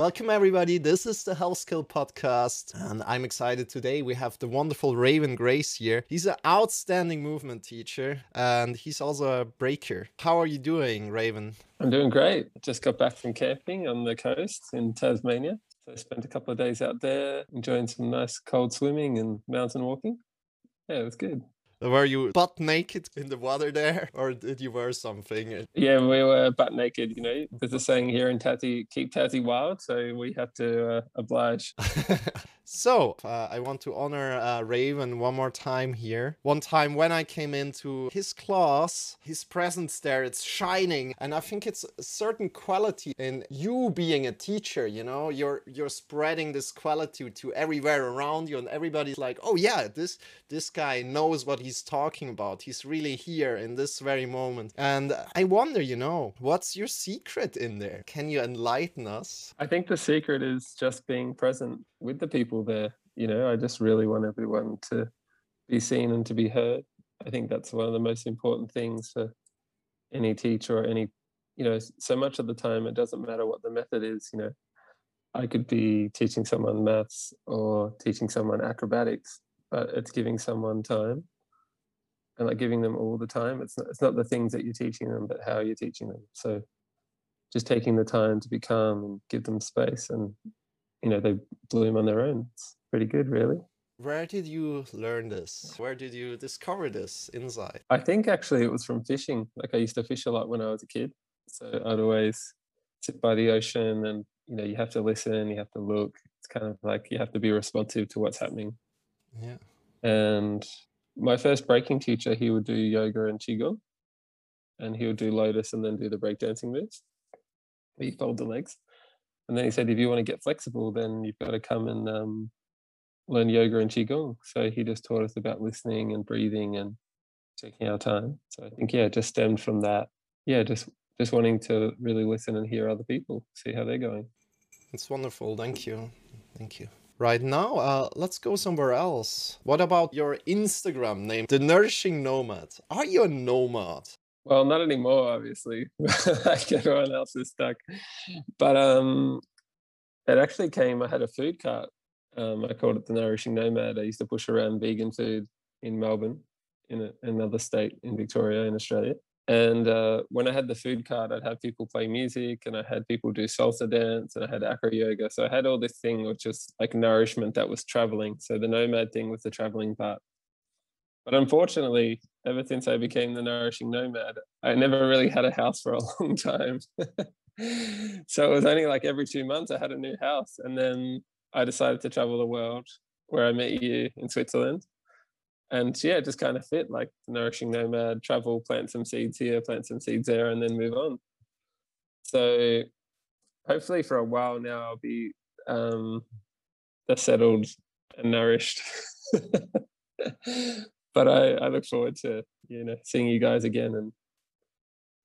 Welcome, everybody. This is the Health Skill Podcast, and I'm excited today. We have the wonderful Raven Grace here. He's an outstanding movement teacher, and he's also a breaker. How are you doing, Raven? I'm doing great. Just got back from camping on the coast in Tasmania. So I spent a couple of days out there enjoying some nice cold swimming and mountain walking. Yeah, it was good. Were you butt naked in the water there, or did you wear something? Yeah, we were butt naked. You know, there's a saying here in Tassie, "Keep Tassie wild," so we had to uh, oblige. so uh, I want to honor uh, Raven one more time here. One time when I came into his class, his presence there, it's shining, and I think it's a certain quality in you being a teacher. You know, you're you're spreading this quality to everywhere around you, and everybody's like, "Oh yeah, this this guy knows what he's." he's talking about. He's really here in this very moment. And I wonder, you know, what's your secret in there? Can you enlighten us? I think the secret is just being present with the people there. You know, I just really want everyone to be seen and to be heard. I think that's one of the most important things for any teacher or any, you know, so much of the time it doesn't matter what the method is, you know. I could be teaching someone maths or teaching someone acrobatics, but it's giving someone time and like giving them all the time. It's not, it's not the things that you're teaching them, but how you're teaching them. So just taking the time to be calm and give them space and you know they bloom on their own. It's pretty good really. Where did you learn this? Where did you discover this insight? I think actually it was from fishing. Like I used to fish a lot when I was a kid. So I'd always sit by the ocean and you know you have to listen, you have to look. It's kind of like you have to be responsive to what's happening. Yeah. And my first breaking teacher, he would do yoga and qigong, and he would do lotus and then do the breakdancing moves. He fold the legs, and then he said, if you want to get flexible, then you've got to come and um, learn yoga and qigong. So he just taught us about listening and breathing and taking our time. So I think yeah, it just stemmed from that. Yeah, just just wanting to really listen and hear other people, see how they're going. It's wonderful. Thank you. Thank you right now. Uh, let's go somewhere else. What about your Instagram name, The Nourishing Nomad? Are you a nomad? Well, not anymore, obviously. like everyone else is stuck. But um, it actually came, I had a food cart. Um, I called it The Nourishing Nomad. I used to push around vegan food in Melbourne, in a, another state in Victoria, in Australia. And uh, when I had the food cart, I'd have people play music and I had people do salsa dance and I had acro yoga. So I had all this thing, which was like nourishment that was traveling. So the nomad thing was the traveling part. But unfortunately, ever since I became the nourishing nomad, I never really had a house for a long time. so it was only like every two months I had a new house. And then I decided to travel the world where I met you in Switzerland and yeah, just kind of fit like nourishing nomad, travel, plant some seeds here, plant some seeds there, and then move on. So hopefully for a while now I'll be um settled and nourished. but I, I look forward to, you know, seeing you guys again and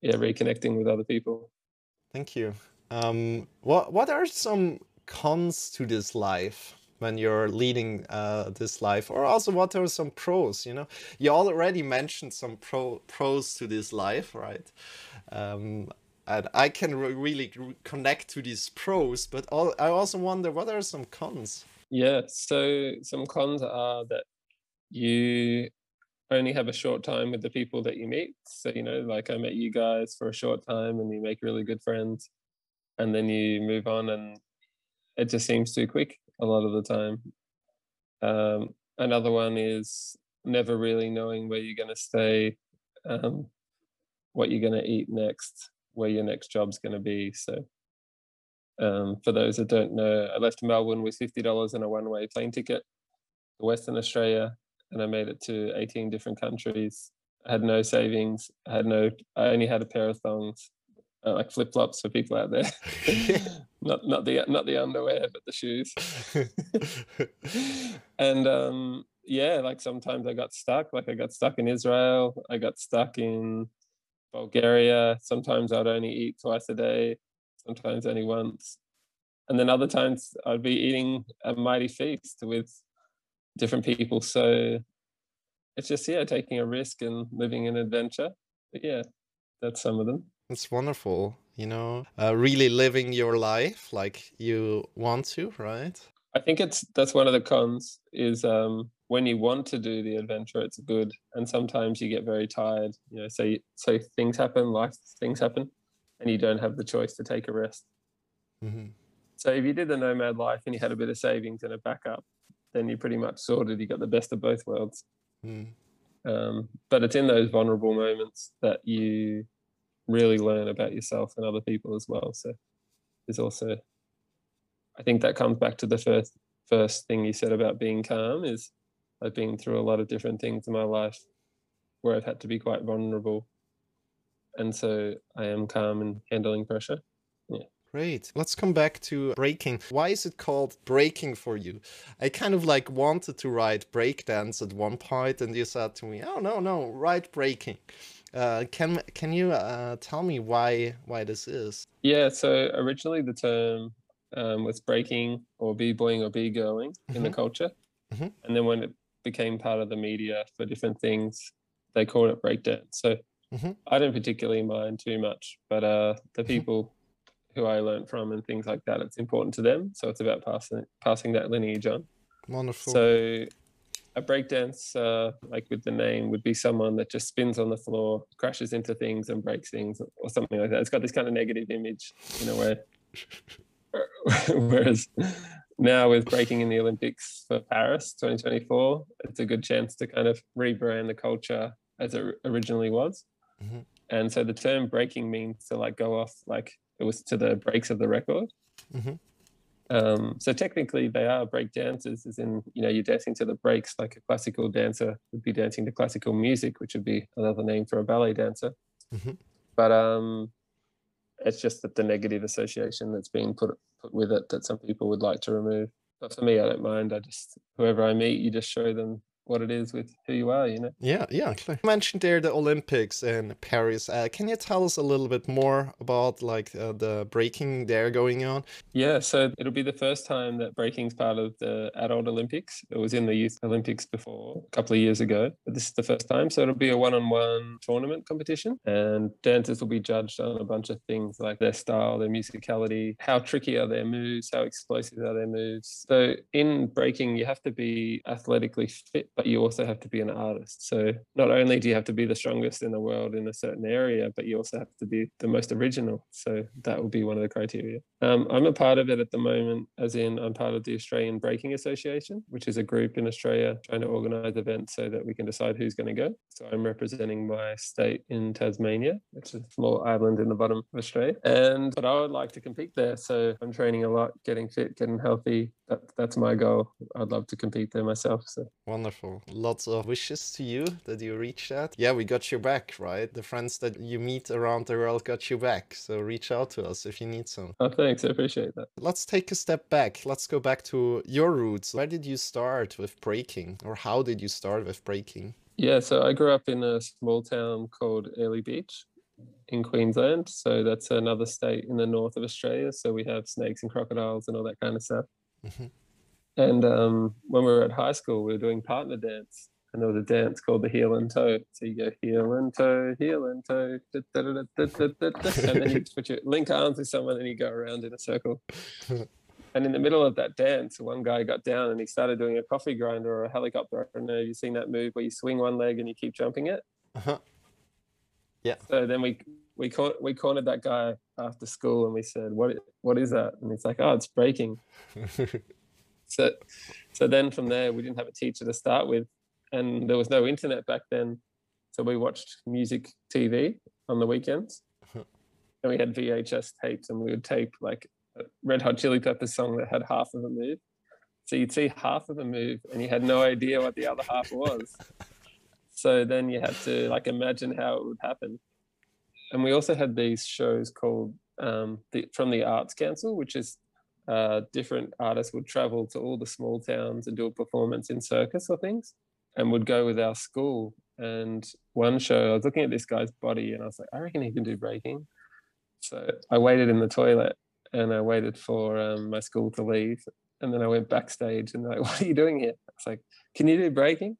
yeah, reconnecting with other people. Thank you. Um what what are some cons to this life? when you're leading uh, this life or also what are some pros you know you already mentioned some pro pros to this life right um, and i can re really connect to these pros but all, i also wonder what are some cons yeah so some cons are that you only have a short time with the people that you meet so you know like i met you guys for a short time and you make really good friends and then you move on and it just seems too quick a lot of the time. Um, another one is never really knowing where you're going to stay, um, what you're going to eat next, where your next job's going to be. So, um, for those that don't know, I left Melbourne with fifty dollars and a one-way plane ticket to Western Australia, and I made it to eighteen different countries. I had no savings. I had no. I only had a pair of thongs, uh, like flip flops for people out there. not not the not the underwear, but the shoes. and um, yeah, like sometimes I got stuck. Like I got stuck in Israel. I got stuck in Bulgaria. Sometimes I'd only eat twice a day. Sometimes only once. And then other times I'd be eating a mighty feast with different people. So it's just yeah, taking a risk and living an adventure. But yeah, that's some of them. It's wonderful. you know, uh, really living your life like you want to, right? I think it's that's one of the cons is um, when you want to do the adventure, it's good, and sometimes you get very tired. You know, so so things happen, life things happen, and you don't have the choice to take a rest. Mm-hmm. So if you did the nomad life and you had a bit of savings and a backup, then you're pretty much sorted. You got the best of both worlds. Mm. Um, but it's in those vulnerable moments that you really learn about yourself and other people as well. So there's also, I think that comes back to the first first thing you said about being calm is I've been through a lot of different things in my life where I've had to be quite vulnerable. And so I am calm in handling pressure. Yeah. Great. Let's come back to breaking. Why is it called breaking for you? I kind of like wanted to write breakdance at one point, and you said to me, "Oh no, no, write breaking." Uh, can can you uh, tell me why why this is? Yeah. So originally the term um, was breaking or b-boying or b-girling mm-hmm. in the mm-hmm. culture, mm-hmm. and then when it became part of the media for different things, they called it breakdance. So mm-hmm. I didn't particularly mind too much, but uh, the mm-hmm. people who I learned from and things like that. It's important to them, so it's about passing passing that lineage on. Wonderful. So a breakdance, uh, like with the name, would be someone that just spins on the floor, crashes into things, and breaks things, or something like that. It's got this kind of negative image in a way. Whereas now with breaking in the Olympics for Paris 2024, it's a good chance to kind of rebrand the culture as it originally was. Mm-hmm. And so the term breaking means to like go off like it was to the breaks of the record. Mm-hmm. Um, so technically, they are break dancers, as in you know you're dancing to the breaks like a classical dancer would be dancing to classical music, which would be another name for a ballet dancer. Mm-hmm. But um, it's just that the negative association that's being put put with it that some people would like to remove. But for me, I don't mind. I just whoever I meet, you just show them what it is with who you are, you know? Yeah, yeah. You mentioned there the Olympics in Paris. Uh, can you tell us a little bit more about like uh, the breaking there going on? Yeah, so it'll be the first time that breaking's part of the adult Olympics. It was in the youth Olympics before a couple of years ago, but this is the first time. So it'll be a one-on-one tournament competition, and dancers will be judged on a bunch of things like their style, their musicality, how tricky are their moves, how explosive are their moves. So in breaking, you have to be athletically fit but you also have to be an artist. So not only do you have to be the strongest in the world in a certain area, but you also have to be the most original. So that will be one of the criteria. Um, I'm a part of it at the moment, as in I'm part of the Australian Breaking Association, which is a group in Australia trying to organise events so that we can decide who's going to go. So I'm representing my state in Tasmania, which is a small island in the bottom of Australia. And but I would like to compete there. So I'm training a lot, getting fit, getting healthy. That, that's my goal. I'd love to compete there myself. So wonderful. Lots of wishes to you that you reach that. Yeah, we got your back, right? The friends that you meet around the world got you back. So reach out to us if you need some. Oh, thanks. I appreciate that. Let's take a step back. Let's go back to your roots. Where did you start with breaking, or how did you start with breaking? Yeah, so I grew up in a small town called Airlie Beach in Queensland. So that's another state in the north of Australia. So we have snakes and crocodiles and all that kind of stuff. Mm-hmm. And um, when we were at high school, we were doing partner dance. And there was a dance called the heel and toe. So you go heel and toe, heel and toe, da, da, da, and then you put your link arms with someone and you go around in a circle. And in the middle of that dance, one guy got down and he started doing a coffee grinder or a helicopter. I don't know if you've seen that move where you swing one leg and you keep jumping it. Uh-huh. Yeah. So then we we caught, we cornered that guy after school and we said, "What what is that?" And he's like, "Oh, it's breaking." so so then from there, we didn't have a teacher to start with, and there was no internet back then, so we watched music TV on the weekends. And we had VHS tapes, and we would tape like Red Hot Chili Peppers song that had half of a move. So you'd see half of a move and you had no idea what the other half was. so then you had to like imagine how it would happen. And we also had these shows called um, the, From the Arts Council, which is uh, different artists would travel to all the small towns and do a performance in circus or things and would go with our school. And one show, I was looking at this guy's body and I was like, I reckon he can do breaking. So I waited in the toilet and I waited for um, my school to leave. And then I went backstage and like, what are you doing here? I was like, can you do breaking?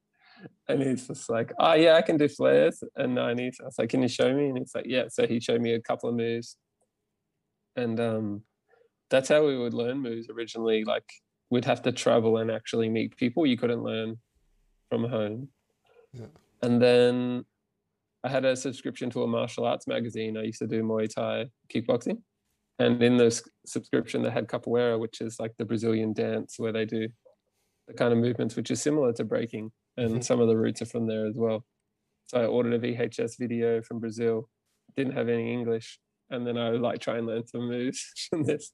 And he's just like, oh yeah, I can do flares and 90s. I was like, can you show me? And he's like, yeah. So he showed me a couple of moves. and um, that's how we would learn moves originally. Like we'd have to travel and actually meet people. You couldn't learn from home. Yeah. And then I had a subscription to a martial arts magazine. I used to do Muay Thai kickboxing. And in the subscription, they had capoeira, which is like the Brazilian dance where they do the kind of movements which is similar to breaking. And mm-hmm. some of the roots are from there as well. So I ordered a VHS video from Brazil, didn't have any English. And then I would like try and learn some moves from this.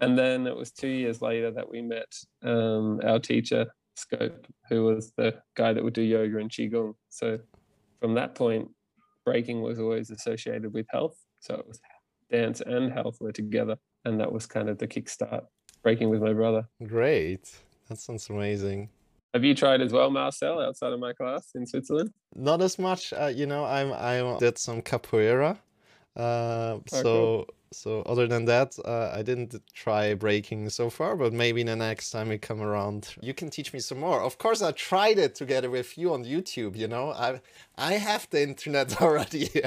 And then it was two years later that we met um, our teacher, Scope, who was the guy that would do yoga and Qigong. So from that point, breaking was always associated with health. So it was dance and health were together. And that was kind of the kickstart, breaking with my brother. Great. That sounds amazing. Have you tried as well, Marcel, outside of my class in Switzerland? Not as much. Uh, you know, I'm I did some capoeira. Uh, oh, so cool. So other than that, uh, I didn't try breaking so far. But maybe the next time we come around, you can teach me some more. Of course, I tried it together with you on YouTube. You know, I I have the internet already.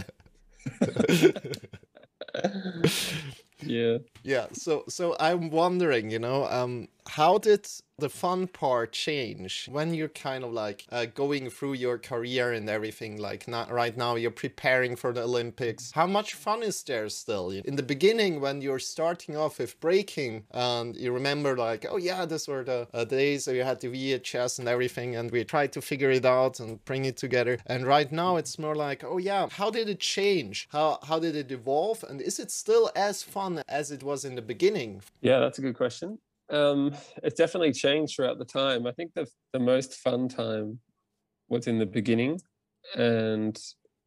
yeah yeah so so i'm wondering you know um how did the fun part change when you're kind of like uh, going through your career and everything like not right now you're preparing for the olympics? How much fun is there still? In the beginning when you're starting off with breaking and you remember like oh yeah these were the uh, days that you had the vhs and everything and we tried to figure it out and bring it together. And right now it's more like oh yeah how did it change? How how did it evolve? And is it still as fun as it was in the beginning? Yeah that's a good question um, it's definitely changed throughout the time. I think the the most fun time was in the beginning, and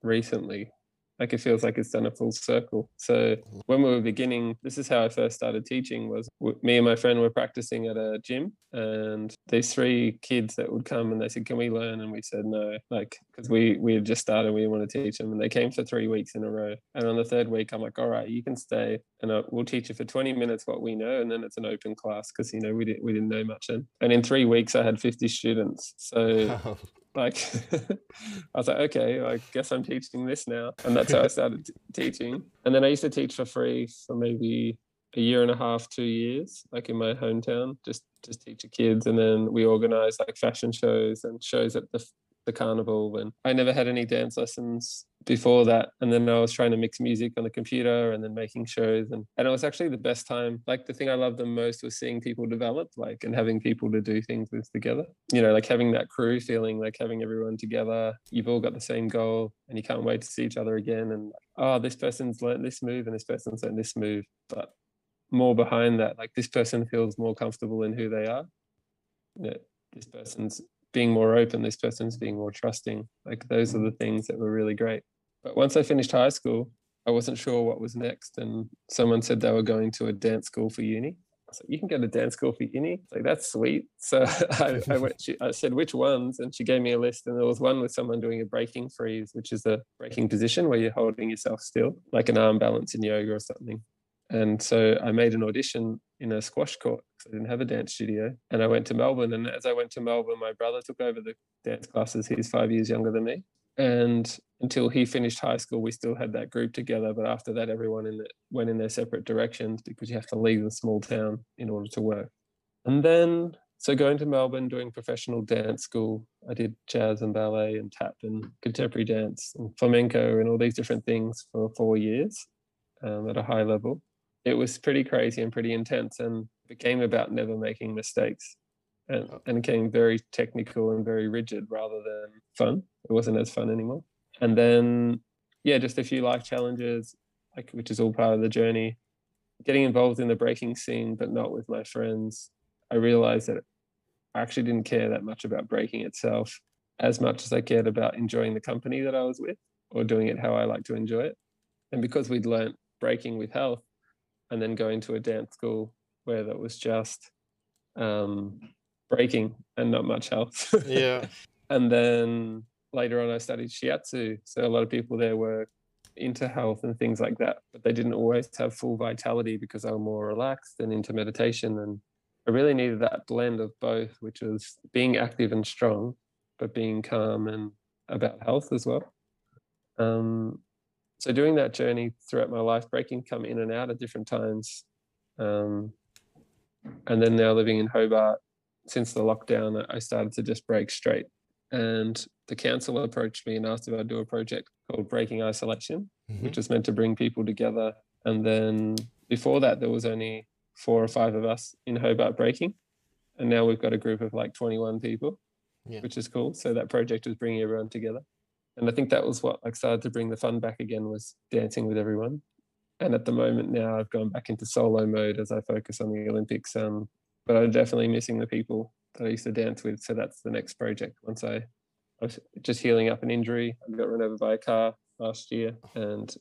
recently. Like it feels like it's done a full circle. So when we were beginning this is how i first started teaching was me and my friend were practicing at a gym and these three kids that would come and they said can we learn? And we said no. Like because we we had just started we want to teach them and they came for three weeks in a row. And on the third week i'm like all right you can stay and uh, we'll teach you for 20 minutes what we know and then it's an open class because you know we didn't we didn't know much and, and in three weeks i had 50 students. So like i was like okay i guess i'm teaching this now. And that's how i started t- teaching. And then i used to teach for free for maybe a year and a half two years like in my hometown just just teach the kids. And then we organized like fashion shows and shows at the the carnival and I never had any dance lessons before that. And then I was trying to mix music on the computer and then making shows. And, and it was actually the best time. Like the thing I loved the most was seeing people develop like and having people to do things with together. You know like having that crew feeling like having everyone together. You've all got the same goal and you can't wait to see each other again. And oh this person's learned this move and this person's learned this move. But more behind that like this person feels more comfortable in who they are. Know, this person's being more open, this person's being more trusting. Like those are the mm. things that were really great. But once I finished high school, I wasn't sure what was next. And someone said they were going to a dance school for uni. I said, you can go to dance school for uni. Like, that's sweet. So I, I went, she, I said, which ones? And she gave me a list. And there was one with someone doing a breaking freeze, which is a breaking position where you're holding yourself still, like an arm balance in yoga or something. And so I made an audition in a squash court because I didn't have a dance studio. And I went to Melbourne. And as I went to Melbourne, my brother took over the dance classes. He's five years younger than me. And until he finished high school, we still had that group together. But after that, everyone in the, went in their separate directions because you have to leave a small town in order to work. And then, so going to Melbourne, doing professional dance school, I did jazz and ballet and tap and contemporary dance and flamenco and all these different things for four years um, at a high level it was pretty crazy and pretty intense and became about never making mistakes and, oh. and became very technical and very rigid rather than fun. It wasn't as fun anymore. And then, yeah, just a few life challenges, like which is all part of the journey. Getting involved in the breaking scene, but not with my friends. I realized that I actually didn't care that much about breaking itself as much as I cared about enjoying the company that I was with or doing it how I like to enjoy it. And because we'd learnt breaking with health, and then going to a dance school where that was just um, breaking and not much else. yeah. and then later on, I studied shiatsu. So a lot of people there were into health and things like that, but they didn't always have full vitality because they were more relaxed and into meditation. And I really needed that blend of both, which was being active and strong, but being calm and about health as well. Um, so doing that journey throughout my life, breaking come in and out at different times. Um, and then now living in Hobart, since the lockdown, I started to just break straight. And the council approached me and asked if I'd do a project called Breaking Isolation, mm-hmm. which is meant to bring people together. And then before that, there was only four or five of us in Hobart breaking. And now we've got a group of like 21 people, yeah. which is cool. So that project was bringing everyone together and I think that was what like started to bring the fun back again was dancing with everyone. And at the moment now, I've gone back into solo mode as I focus on the Olympics. Um, but I'm definitely missing the people that I used to dance with. So that's the next project. Once I, I was just healing up an injury, I got run over by a car last year, and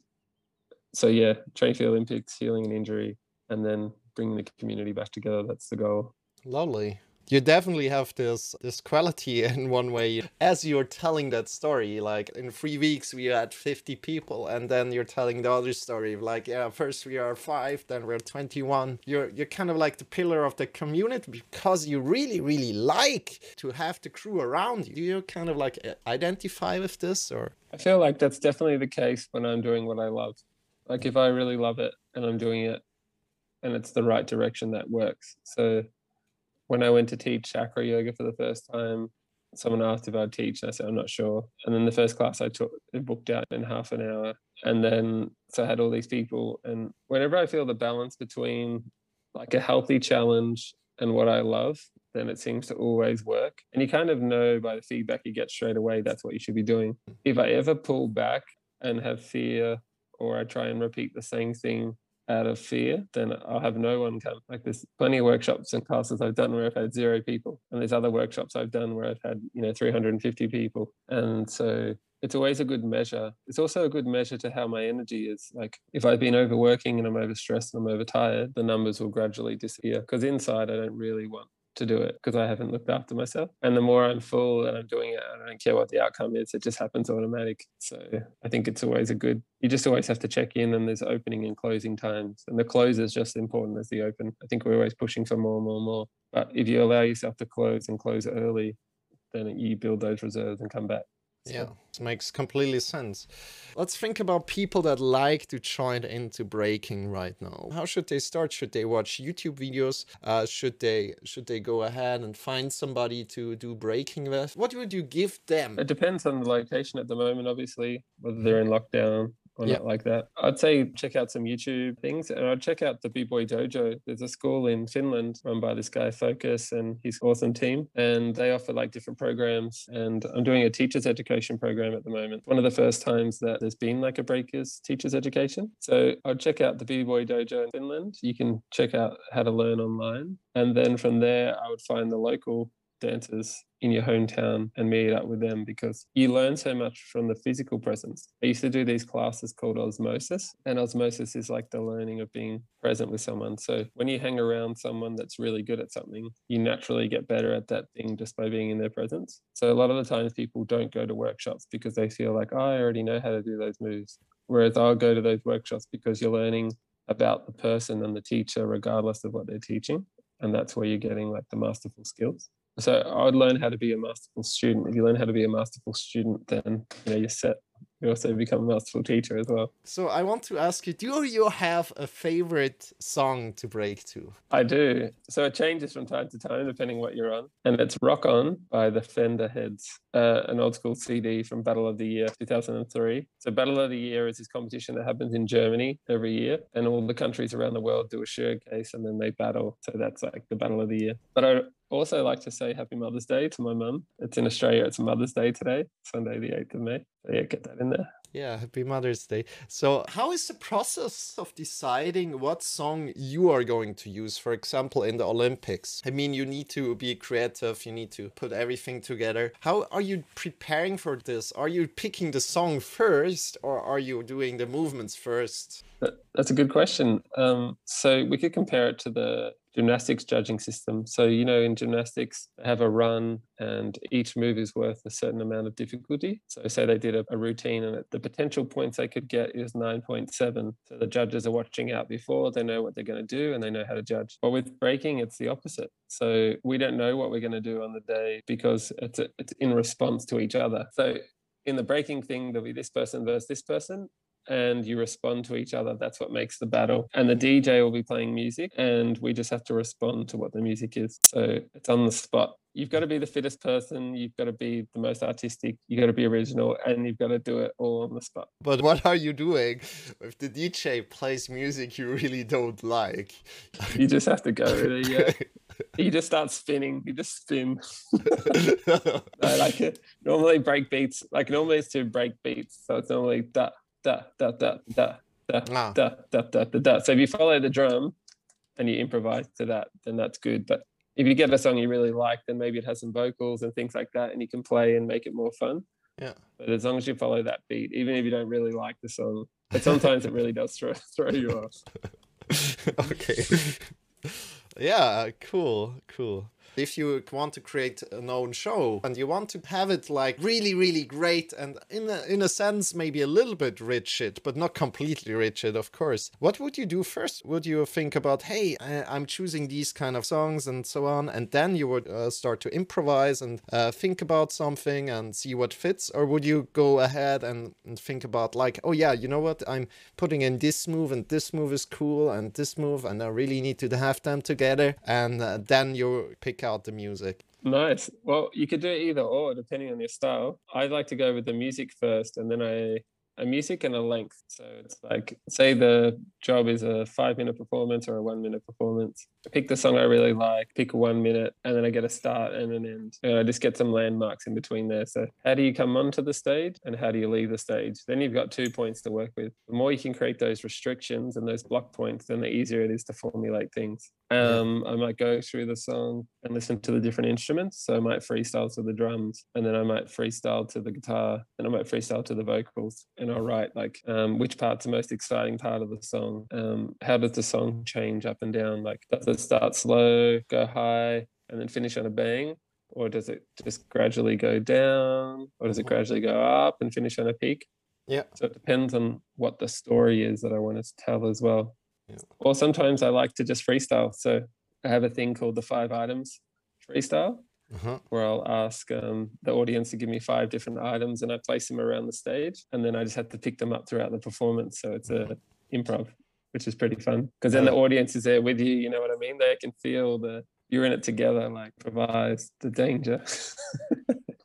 so yeah, training for the Olympics, healing an injury, and then bringing the community back together. That's the goal. Lovely you definitely have this this quality in one way. As you're telling that story like in three weeks we had 50 people and then you're telling the other story like yeah first we are five then we're 21 you're you're kind of like the pillar of the community because you really really like to have the crew around you. Do you kind of like identify with this or? I feel like that's definitely the case when i'm doing what i love. Like if i really love it and i'm doing it and it's the right direction that works. So when I went to teach acro yoga for the first time, someone asked if I'd teach, and I said I'm not sure. And then the first class I took, it booked out in half an hour, and then so I had all these people. And whenever I feel the balance between like a healthy challenge and what I love, then it seems to always work. And you kind of know by the feedback you get straight away that's what you should be doing. If I ever pull back and have fear, or I try and repeat the same thing out of fear, then I'll have no one come. Like there's plenty of workshops and classes I've done where I've had zero people, and there's other workshops I've done where I've had you know 350 people, and so it's always a good measure. It's also a good measure to how my energy is. Like if I've been overworking and I'm overstressed and I'm overtired, the numbers will gradually disappear because inside I don't really want to do it because I haven't looked after myself. And the more I'm full and I'm doing it, I don't care what the outcome is. It just happens automatic. So I think it's always a good. You just always have to check in, and there's opening and closing times, and the close is just as important as the open. I think we're always pushing for more, and more, and more. But if you allow yourself to close and close early, then you build those reserves and come back. Yeah, it makes completely sense. Let's think about people that like to join into breaking right now. How should they start? Should they watch YouTube videos? Uh, should they should they go ahead and find somebody to do breaking with? What would you give them? It depends on the location at the moment, obviously, whether they're in lockdown or yeah. not like that. I'd say check out some YouTube things and I'd check out the B Boy Dojo. There's a school in Finland run by this guy Focus and his awesome team. And they offer like different programs. And I'm doing a teacher's education program at the moment. One of the first times that there's been like a breakers teacher's education. So I'd check out the B Boy Dojo in Finland. You can check out how to learn online. And then from there, I would find the local dancers in your hometown and meet up with them because you learn so much from the physical presence. I used to do these classes called osmosis, and osmosis is like the learning of being present with someone. So when you hang around someone that's really good at something, you naturally get better at that thing just by being in their presence. So a lot of the times people don't go to workshops because they feel like, oh, I already know how to do those moves. Whereas I'll go to those workshops because you're learning about the person and the teacher, regardless of what they're teaching. And that's where you're getting like the masterful skills so I would learn how to be a masterful student. If you learn how to be a masterful student, then you know you're set you also become a masterful teacher as well. So I want to ask you, do you have a favorite song to break to? I do. So it changes from time to time depending what you're on. And it's Rock On by the Fender Heads, uh, an old school CD from Battle of the Year 2003. So Battle of the Year is this competition that happens in Germany every year. And all the countries around the world do a showcase and then they battle. So that's like the Battle of the Year. But I also like to say Happy Mother's Day to my mum. It's in Australia. It's Mother's Day today, Sunday the 8th of May. So yeah, get that in there. Yeah, happy Mother's Day. So, how is the process of deciding what song you are going to use, for example, in the Olympics? I mean, you need to be creative, you need to put everything together. How are you preparing for this? Are you picking the song first or are you doing the movements first? That's a good question. Um, so, we could compare it to the gymnastics judging system. So, you know, in gymnastics, they have a run and each move is worth a certain amount of difficulty. So, say they did a, a routine and the potential points they could get is 9.7. So, the judges are watching out before, they know what they're going to do and they know how to judge. But with breaking, it's the opposite. So, we don't know what we're going to do on the day because it's, a, it's in response to each other. So, in the breaking thing, there'll be this person versus this person and you respond to each other. That's what makes the battle. And the DJ will be playing music, and we just have to respond to what the music is. So it's on the spot. You've got to be the fittest person. You've got to be the most artistic. You've got to be original, and you've got to do it all on the spot. But what are you doing if the DJ plays music you really don't like? You just have to go with it. Yeah. you just start spinning. You just spin. I like it. Normally break beats. Like normally it's to break beats. So it's normally da da da da da da Ah. da da da da da. So if you follow the drum and you improvise to that, then that's good. But if you get a song you really like, then maybe it has some vocals and things like that, and you can play and make it more fun. Yeah. But as long as you follow that beat, even if you don't really like the song, but sometimes it really does throw throw you off. okay. yeah, cool, cool. If you want to create an own show and you want to have it like really, really great and in a, in a sense maybe a little bit rigid, but not completely rigid, of course, what would you do first? Would you think about, hey, I, I'm choosing these kind of songs and so on, and then you would uh, start to improvise and uh, think about something and see what fits, or would you go ahead and, and think about like, oh yeah, you know what, I'm putting in this move and this move is cool and this move and I really need to have them together, and uh, then you pick out the music. Nice. Well, you could do it either or, depending on your style. I like to go with the music first, and then I a music and a length. So it's like, say the job is a five minute performance or a one minute performance. Pick the song I really like, pick a one minute, and then I get a start and an end. And I just get some landmarks in between there. So how do you come onto the stage and how do you leave the stage? Then you've got two points to work with. The more you can create those restrictions and those block points, then the easier it is to formulate things. Um, I might go through the song and listen to the different instruments. So I might freestyle to the drums, and then I might freestyle to the guitar, and I might freestyle to the vocals, and I'll write like um, which part's the most exciting part of the song. Um, how does the song change up and down? Like does it start slow, go high, and then finish on a bang? Or does it just gradually go down? Or does it gradually go up and finish on a peak? Yeah. So it depends on what the story is that I want to tell as well. Yeah. Or sometimes I like to just freestyle. So I have a thing called the five items freestyle, Uh-huh. where I'll ask um, the audience to give me five different items and I place them around the stage. And then I just have to pick them up throughout the performance. So it's a improv, which is pretty fun. Because then the audience is there with you, you know what I mean? They can feel the you're in it together, like provides the danger.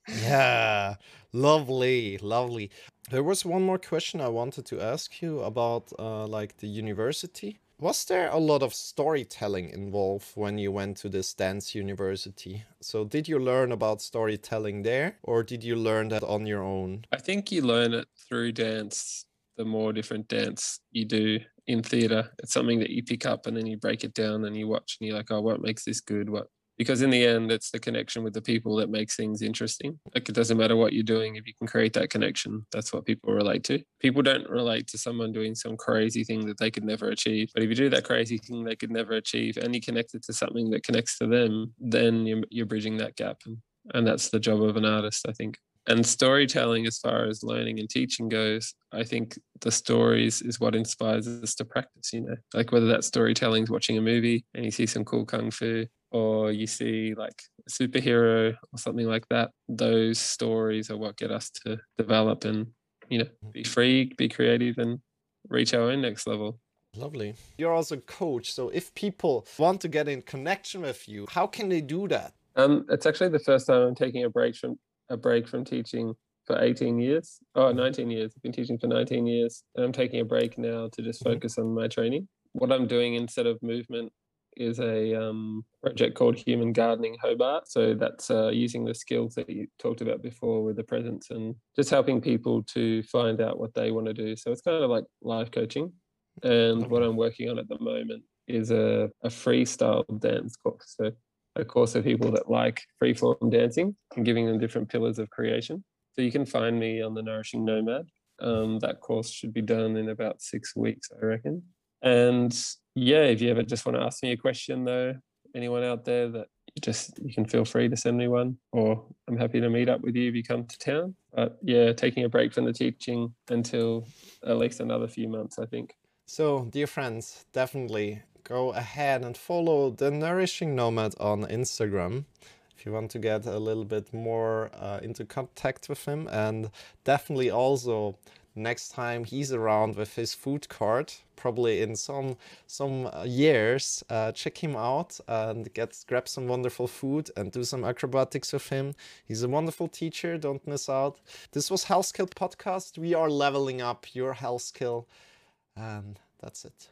Yeah, lovely, lovely. There was one more question I wanted to ask you about, uh, like the university. Was there a lot of storytelling involved when you went to this dance university? So, did you learn about storytelling there, or did you learn that on your own? I think you learn it through dance. The more different dance you do in theatre, it's something that you pick up and then you break it down and you watch and you're like, oh, what makes this good? What? Because in the end, it's the connection with the people that makes things interesting. Like it doesn't matter what you're doing if you can create that connection. That's what people relate to. People don't relate to someone doing some crazy thing that they could never achieve. But if you do that crazy thing they could never achieve and you connect it to something that connects to them, then you're, you're bridging that gap. And, and that's the job of an artist, I think and storytelling as far as learning and teaching goes i think the stories is what inspires us to practice you know like whether that storytelling is watching a movie and you see some cool kung fu or you see like a superhero or something like that those stories are what get us to develop and you know be free be creative and reach our own next level Lovely. You're also a coach, so if people want to get in connection with you, how can they do that? um it's actually the first time i'm taking a break from a break from teaching for 18 years. Oh, 19 years. I've been teaching for 19 years. And I'm taking a break now to just focus on my training. What I'm doing instead of movement is a um, project called Human Gardening Hobart. So that's uh, using the skills that you talked about before with the presence and just helping people to find out what they want to do. So it's kind of like life coaching. And what I'm working on at the moment is a, a freestyle dance course. So a course of people that like freeform dancing and giving them different pillars of creation. So you can find me on the Nourishing Nomad. Um, that course should be done in about six weeks, I reckon. And yeah, if you ever just want to ask me a question, though, anyone out there that you just you can feel free to send me one, or I'm happy to meet up with you if you come to town. But yeah, taking a break from the teaching until at least another few months, I think. So, dear friends, definitely go ahead and follow the Nourishing Nomad on Instagram if you want to get a little bit more uh, into contact with him, and definitely also next time he's around with his food cart, probably in some some uh, years. Uh, check him out and get grab some wonderful food and do some acrobatics with him. He's a wonderful teacher. Don't miss out. This was Health Skill Podcast. We are leveling up your health skill, and that's it.